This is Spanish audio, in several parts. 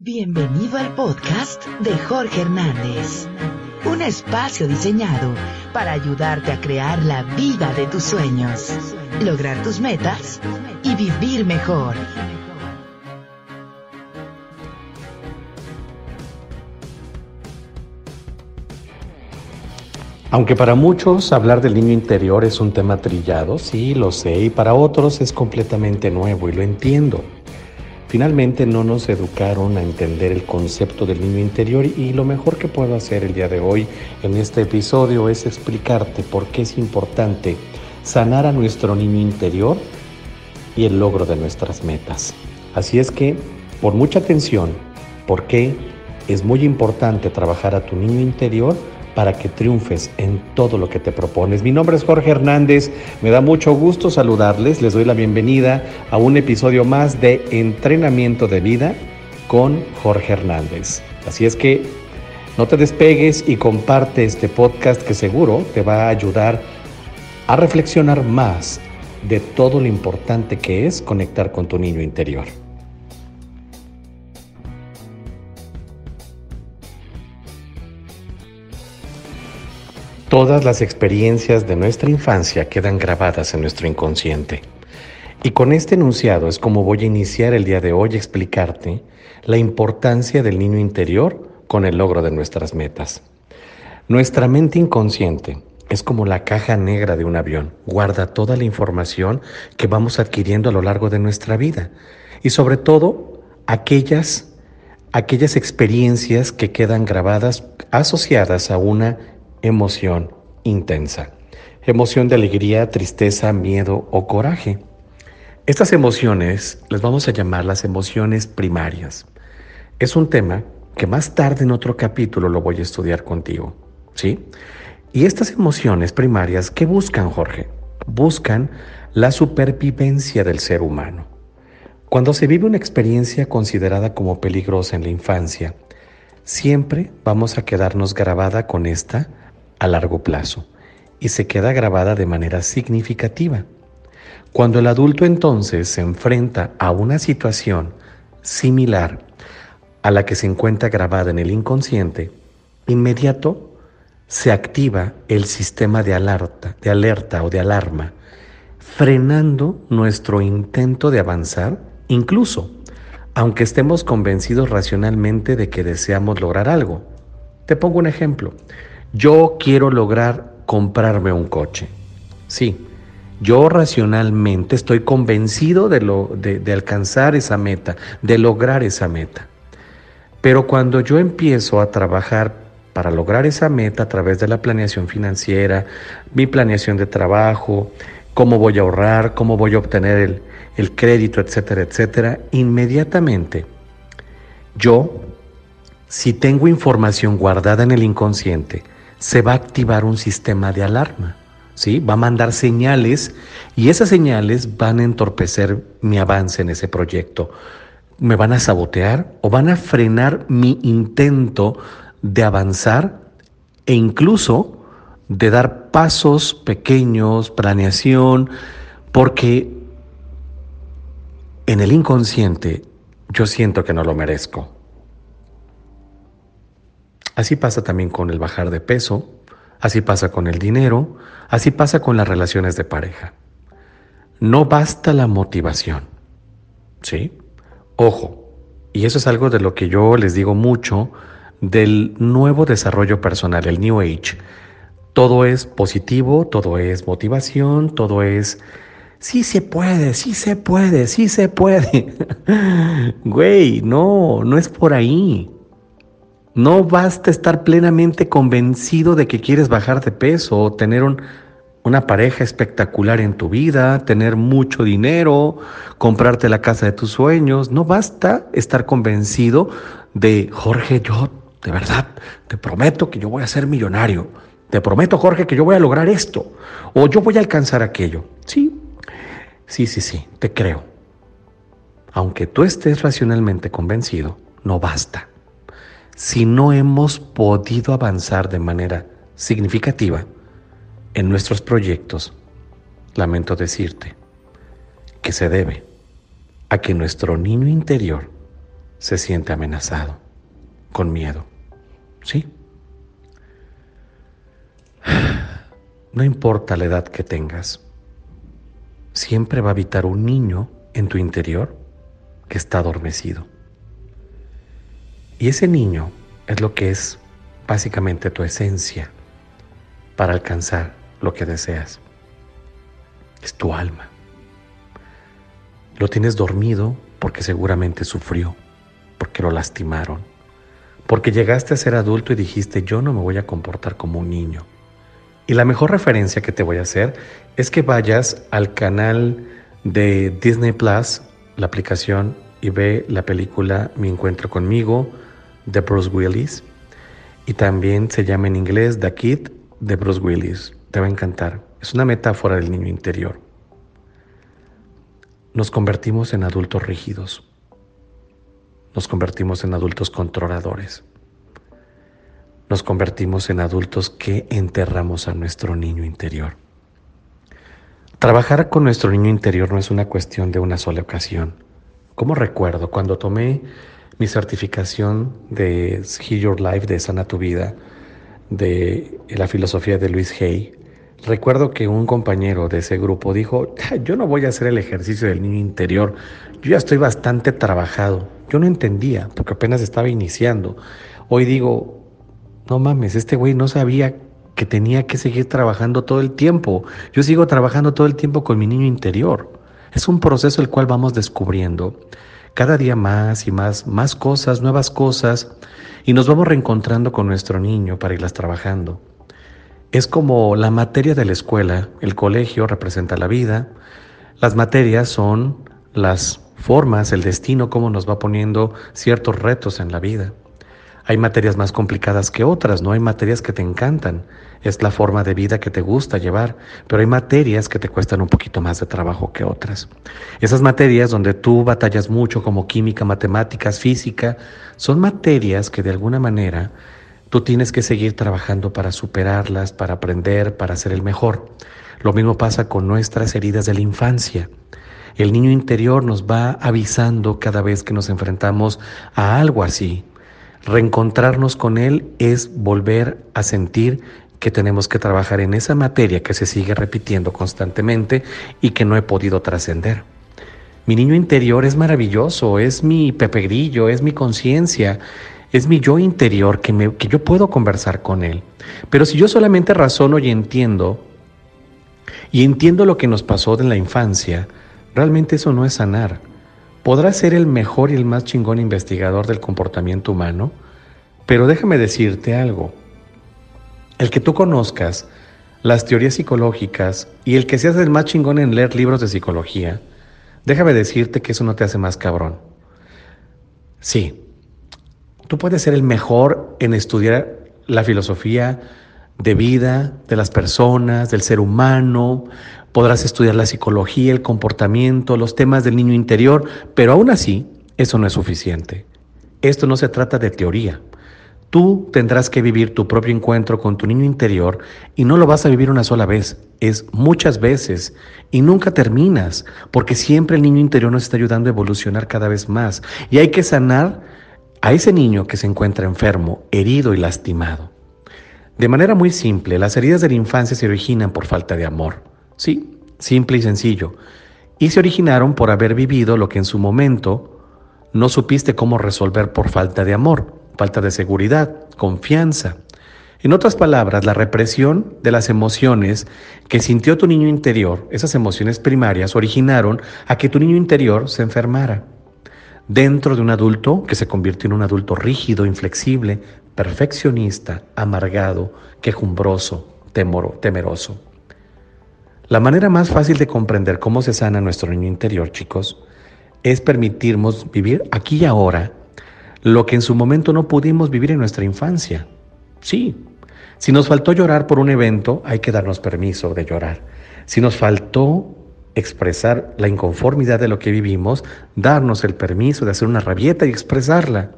Bienvenido al podcast de Jorge Hernández, un espacio diseñado para ayudarte a crear la vida de tus sueños, lograr tus metas y vivir mejor. Aunque para muchos hablar del niño interior es un tema trillado, sí, lo sé, y para otros es completamente nuevo y lo entiendo. Finalmente no nos educaron a entender el concepto del niño interior y lo mejor que puedo hacer el día de hoy en este episodio es explicarte por qué es importante sanar a nuestro niño interior y el logro de nuestras metas. Así es que, por mucha atención, ¿por qué es muy importante trabajar a tu niño interior? Para que triunfes en todo lo que te propones. Mi nombre es Jorge Hernández, me da mucho gusto saludarles, les doy la bienvenida a un episodio más de Entrenamiento de Vida con Jorge Hernández. Así es que no te despegues y comparte este podcast que seguro te va a ayudar a reflexionar más de todo lo importante que es conectar con tu niño interior. Todas las experiencias de nuestra infancia quedan grabadas en nuestro inconsciente. Y con este enunciado es como voy a iniciar el día de hoy a explicarte la importancia del niño interior con el logro de nuestras metas. Nuestra mente inconsciente es como la caja negra de un avión, guarda toda la información que vamos adquiriendo a lo largo de nuestra vida y sobre todo aquellas aquellas experiencias que quedan grabadas asociadas a una emoción intensa. Emoción de alegría, tristeza, miedo o coraje. Estas emociones las vamos a llamar las emociones primarias. Es un tema que más tarde en otro capítulo lo voy a estudiar contigo. ¿Sí? Y estas emociones primarias, ¿qué buscan, Jorge? Buscan la supervivencia del ser humano. Cuando se vive una experiencia considerada como peligrosa en la infancia, siempre vamos a quedarnos grabada con esta a largo plazo y se queda grabada de manera significativa. Cuando el adulto entonces se enfrenta a una situación similar a la que se encuentra grabada en el inconsciente, inmediato se activa el sistema de alerta, de alerta o de alarma, frenando nuestro intento de avanzar, incluso aunque estemos convencidos racionalmente de que deseamos lograr algo. Te pongo un ejemplo. Yo quiero lograr comprarme un coche. Sí, yo racionalmente estoy convencido de, alcanzar esa meta, de lograr esa meta. Pero cuando yo empiezo a trabajar para lograr esa meta a través de la planeación financiera, mi planeación de trabajo, cómo voy a ahorrar, cómo voy a obtener el, el crédito, etcétera, etcétera, inmediatamente yo, si tengo información guardada en el inconsciente, se va a activar un sistema de alarma. ¿sí? Va a mandar señales y esas señales van a entorpecer mi avance en ese proyecto. Me van a sabotear o van a frenar mi intento de avanzar e incluso de dar pasos pequeños, planeación, porque en el inconsciente yo siento que no lo merezco. Así pasa también con el bajar de peso, así pasa con el dinero, así pasa con las relaciones de pareja. No basta la motivación. ¿Sí? Ojo, y eso es algo de lo que yo les digo mucho del nuevo desarrollo personal, el New Age. Todo es positivo, todo es motivación, todo es sí se puede, sí se puede, sí se puede. Güey, no, no es por ahí. No basta estar plenamente convencido de que quieres bajar de peso o tener una pareja espectacular en tu vida, tener mucho dinero, comprarte la casa de tus sueños. No basta estar convencido de, Jorge, yo de verdad te prometo que yo voy a ser millonario. Te prometo, Jorge, que yo voy a lograr esto o yo voy a alcanzar aquello. Sí, sí, sí, sí, te creo. Aunque tú estés racionalmente convencido, no basta si no hemos podido avanzar de manera significativa en nuestros proyectos, lamento decirte que se debe a que nuestro niño interior se siente amenazado, con miedo. ¿Sí? No importa la edad que tengas, siempre va a habitar un niño en tu interior que está adormecido. Y ese niño es lo que es básicamente tu esencia para alcanzar lo que deseas. Es tu alma. Lo tienes dormido porque seguramente sufrió, porque lo lastimaron, porque llegaste a ser adulto y dijiste yo no me voy a comportar como un niño. Y la mejor referencia que te voy a hacer es que vayas al canal de Disney Plus, la aplicación, y ve la película Mi Encuentro conmigo de Bruce Willis. Y también se llama en inglés The Kid de Bruce Willis. Te va a encantar. Es una metáfora del niño interior. Nos convertimos en adultos rígidos. Nos convertimos en adultos controladores. Nos convertimos en adultos que enterramos a nuestro niño interior. Trabajar con nuestro niño interior no es una cuestión de una sola ocasión. Como recuerdo cuando tomé mi certificación de Heal Your Life, de Sana Tu Vida, de la filosofía de Luis Hay, recuerdo que un compañero de ese grupo dijo, yo no voy a hacer el ejercicio del niño interior, yo ya estoy bastante trabajado. Yo no entendía, porque apenas estaba iniciando. Hoy digo, no mames, este güey no sabía que tenía que seguir trabajando todo el tiempo. Yo sigo trabajando todo el tiempo con mi niño interior. Es un proceso el cual vamos descubriendo cada día más y más, más cosas, nuevas cosas, y nos vamos reencontrando con nuestro niño para irlas trabajando. Es como la materia de la escuela, el colegio representa la vida, las materias son las formas, el destino, cómo nos va poniendo ciertos retos en la vida. Hay materias más complicadas que otras, no hay materias que te encantan, es la forma de vida que te gusta llevar, pero hay materias que te cuestan un poquito más de trabajo que otras. Esas materias donde tú batallas mucho como química, matemáticas, física, son materias que de alguna manera tú tienes que seguir trabajando para superarlas, para aprender, para ser el mejor. Lo mismo pasa con nuestras heridas de la infancia. El niño interior nos va avisando cada vez que nos enfrentamos a algo así, Reencontrarnos con Él es volver a sentir que tenemos que trabajar en esa materia que se sigue repitiendo constantemente y que no he podido trascender. Mi niño interior es maravilloso, es mi Pepe Grillo, es mi conciencia, es mi yo interior que, que yo puedo conversar con él. Pero si yo solamente razono y entiendo, y entiendo lo que nos pasó en la infancia, realmente eso no es sanar. Podrás ser el mejor y el más chingón investigador del comportamiento humano, pero déjame decirte algo. El que tú conozcas las teorías psicológicas y el que seas el más chingón en leer libros de psicología, déjame decirte que eso no te hace más cabrón. Sí, tú puedes ser el mejor en estudiar la filosofía de vida de las personas, del ser humano, podrás estudiar la psicología, el comportamiento, los temas del niño interior, pero aún así eso no es suficiente. Esto no se trata de teoría. Tú tendrás que vivir tu propio encuentro con tu niño interior y no lo vas a vivir una sola vez, es muchas veces y nunca terminas, porque siempre el niño interior nos está ayudando a evolucionar cada vez más y hay que sanar a ese niño que se encuentra enfermo, herido y lastimado. De manera muy simple, las heridas de la infancia se originan por falta de amor. Sí, simple y sencillo. Y se originaron por haber vivido lo que en su momento no supiste cómo resolver por falta de amor, falta de seguridad, confianza. En otras palabras, la represión de las emociones que sintió tu niño interior, esas emociones primarias, originaron a que tu niño interior se enfermara. Dentro de un adulto que se convirtió en un adulto rígido, inflexible, perfeccionista, amargado, quejumbroso, temoro, temeroso. La manera más fácil de comprender cómo se sana nuestro niño interior, chicos, es permitirnos vivir aquí y ahora lo que en su momento no pudimos vivir en nuestra infancia. Sí, si nos faltó llorar por un evento, hay que darnos permiso de llorar. Si nos faltó expresar la inconformidad de lo que vivimos, darnos el permiso de hacer una rabieta y expresarla.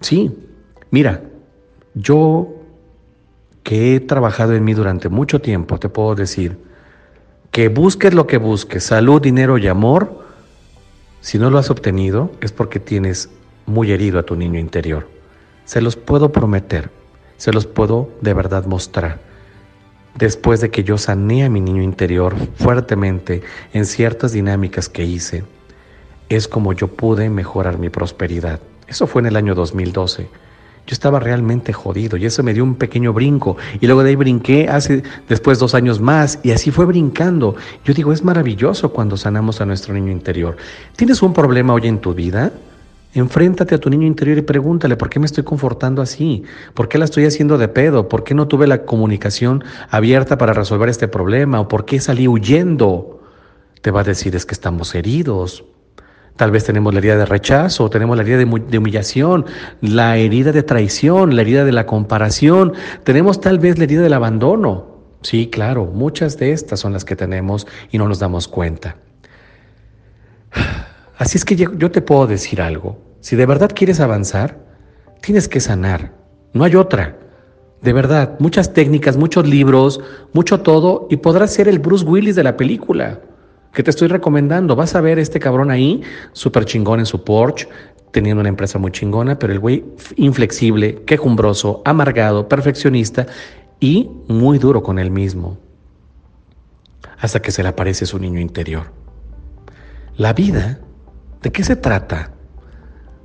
Sí, mira, yo que he trabajado en mí durante mucho tiempo, te puedo decir, que busques lo que busques, salud, dinero y amor, si no lo has obtenido es porque tienes muy herido a tu niño interior. Se los puedo prometer, se los puedo de verdad mostrar. Después de que yo sané a mi niño interior fuertemente en ciertas dinámicas que hice, es como yo pude mejorar mi prosperidad. Eso fue en el año 2012. Yo estaba realmente jodido y eso me dio un pequeño brinco. Y luego de ahí brinqué hace después dos años más y así fue brincando. Yo digo, es maravilloso cuando sanamos a nuestro niño interior. ¿Tienes un problema hoy en tu vida? Enfréntate a tu niño interior y pregúntale, ¿por qué me estoy confortando así? ¿Por qué la estoy haciendo de pedo? ¿Por qué no tuve la comunicación abierta para resolver este problema? ¿O por qué salí huyendo? Te va a decir, es que estamos heridos, Tal vez tenemos la herida de rechazo, tenemos la herida de, humillación, la herida de traición, la herida de la comparación, tenemos tal vez la herida del abandono. Sí, claro, muchas de estas son las que tenemos y no nos damos cuenta. Así es que yo te puedo decir algo. Si de verdad quieres avanzar, tienes que sanar. No hay otra. De verdad, muchas técnicas, muchos libros, mucho todo, y podrás ser el Bruce Willis de la película que te estoy recomendando. Vas a ver este cabrón ahí, súper chingón en su Porsche, teniendo una empresa muy chingona, pero el güey inflexible, quejumbroso, amargado, perfeccionista y muy duro con él mismo. Hasta que se le aparece su niño interior. La vida, ¿de qué se trata?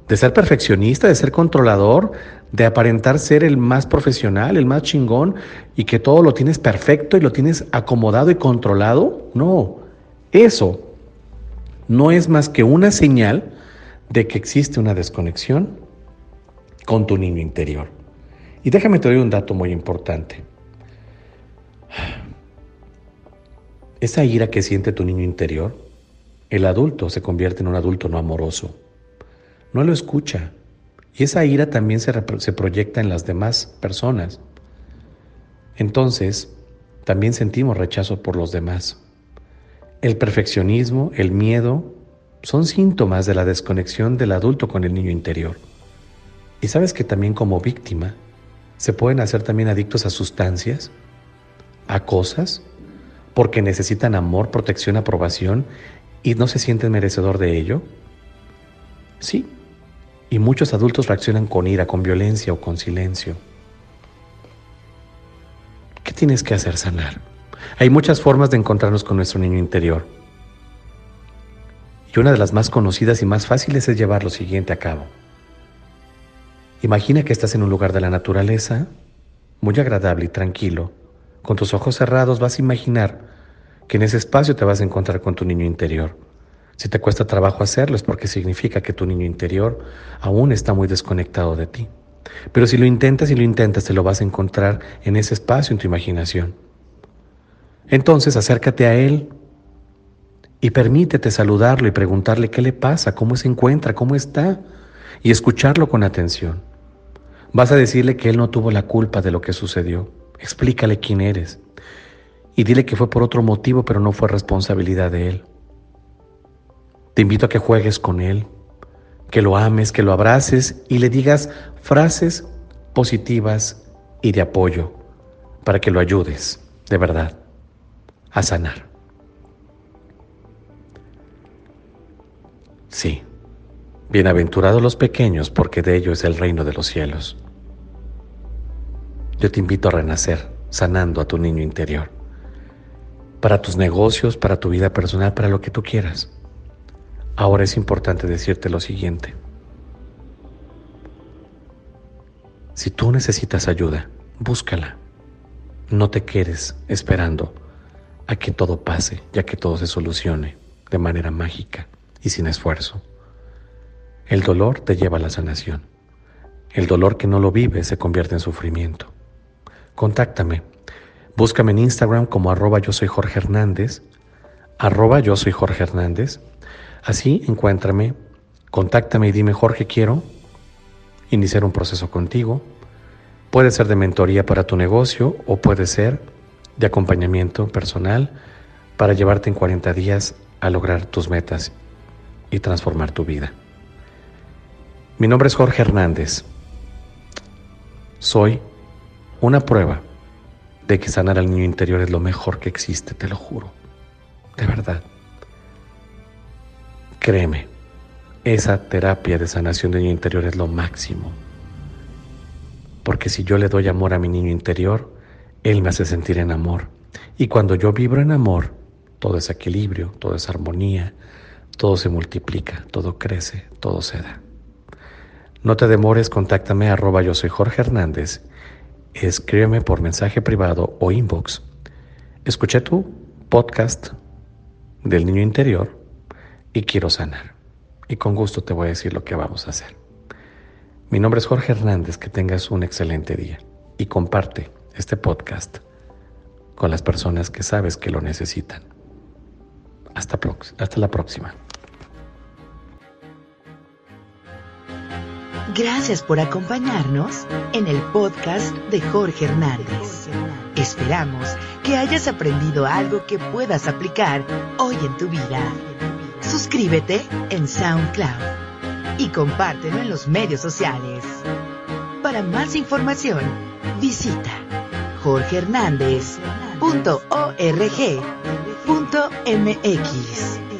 ¿De ser perfeccionista, de ser controlador, de aparentar ser el más profesional, el más chingón y que todo lo tienes perfecto y lo tienes acomodado y controlado? No. Eso no es más que una señal de que existe una desconexión con tu niño interior. Y déjame te doy un dato muy importante. Esa ira que siente tu niño interior, el adulto se convierte en un adulto no amoroso. No lo escucha. Y esa ira también se, se proyecta en las demás personas. Entonces, también sentimos rechazo por los demás. El perfeccionismo, el miedo, son síntomas de la desconexión del adulto con el niño interior. Y sabes que también como víctima se pueden hacer también adictos a sustancias, a cosas, porque necesitan amor, protección, aprobación y no se sienten merecedor de ello. Sí, y muchos adultos reaccionan con ira, con violencia o con silencio. ¿Qué tienes que hacer sanar? Hay muchas formas de encontrarnos con nuestro niño interior. Y una de las más conocidas y más fáciles es llevar lo siguiente a cabo. Imagina que estás en un lugar de la naturaleza, muy agradable y tranquilo. Con tus ojos cerrados vas a imaginar que en ese espacio te vas a encontrar con tu niño interior. Si te cuesta trabajo hacerlo es porque significa que tu niño interior aún está muy desconectado de ti. Pero si lo intentas y lo intentas, te lo vas a encontrar en ese espacio en tu imaginación. Entonces acércate a Él y permítete saludarlo y preguntarle qué le pasa, cómo se encuentra, cómo está, y escucharlo con atención. Vas a decirle que Él no tuvo la culpa de lo que sucedió. Explícale quién eres. Y dile que fue por otro motivo, pero no fue responsabilidad de Él. Te invito a que juegues con Él, que lo ames, que lo abraces y le digas frases positivas y de apoyo para que lo ayudes, de verdad a sanar. Sí, bienaventurados los pequeños, porque de ellos es el reino de los cielos. Yo te invito a renacer, sanando a tu niño interior, para tus negocios, para tu vida personal, para lo que tú quieras. Ahora es importante decirte lo siguiente. Si tú necesitas ayuda, búscala. No te quedes esperando a que todo pase, ya que todo se solucione de manera mágica y sin esfuerzo. El dolor te lleva a la sanación. El dolor que no lo vive se convierte en sufrimiento. Contáctame. Búscame en Instagram como arroba yo soy Jorge Hernández, arroba yo soy Jorge Hernández. Así encuéntrame, contáctame y dime Jorge quiero iniciar un proceso contigo. Puede ser de mentoría para tu negocio o puede ser de acompañamiento personal para llevarte en 40 días a lograr tus metas y transformar tu vida. Mi nombre es Jorge Hernández. Soy una prueba de que sanar al niño interior es lo mejor que existe, te lo juro. De verdad. Créeme, esa terapia de sanación de niño interior es lo máximo. Porque si yo le doy amor a mi niño interior, él me hace sentir en amor. Y cuando yo vibro en amor, todo es equilibrio, todo es armonía, todo se multiplica, todo crece, todo se da. No te demores, contáctame arroba yo soy Jorge Hernández, escríbeme por mensaje privado o inbox. Escuché tu podcast del niño interior y quiero sanar. Y con gusto te voy a decir lo que vamos a hacer. Mi nombre es Jorge Hernández, que tengas un excelente día y comparte este podcast con las personas que sabes que lo necesitan. Hasta, hasta la próxima. Gracias por acompañarnos en el podcast de Jorge Hernández. Esperamos que hayas aprendido algo que puedas aplicar hoy en tu vida. Suscríbete en SoundCloud y compártelo en los medios sociales. Para más información, visita jorgehernandez.org.mx.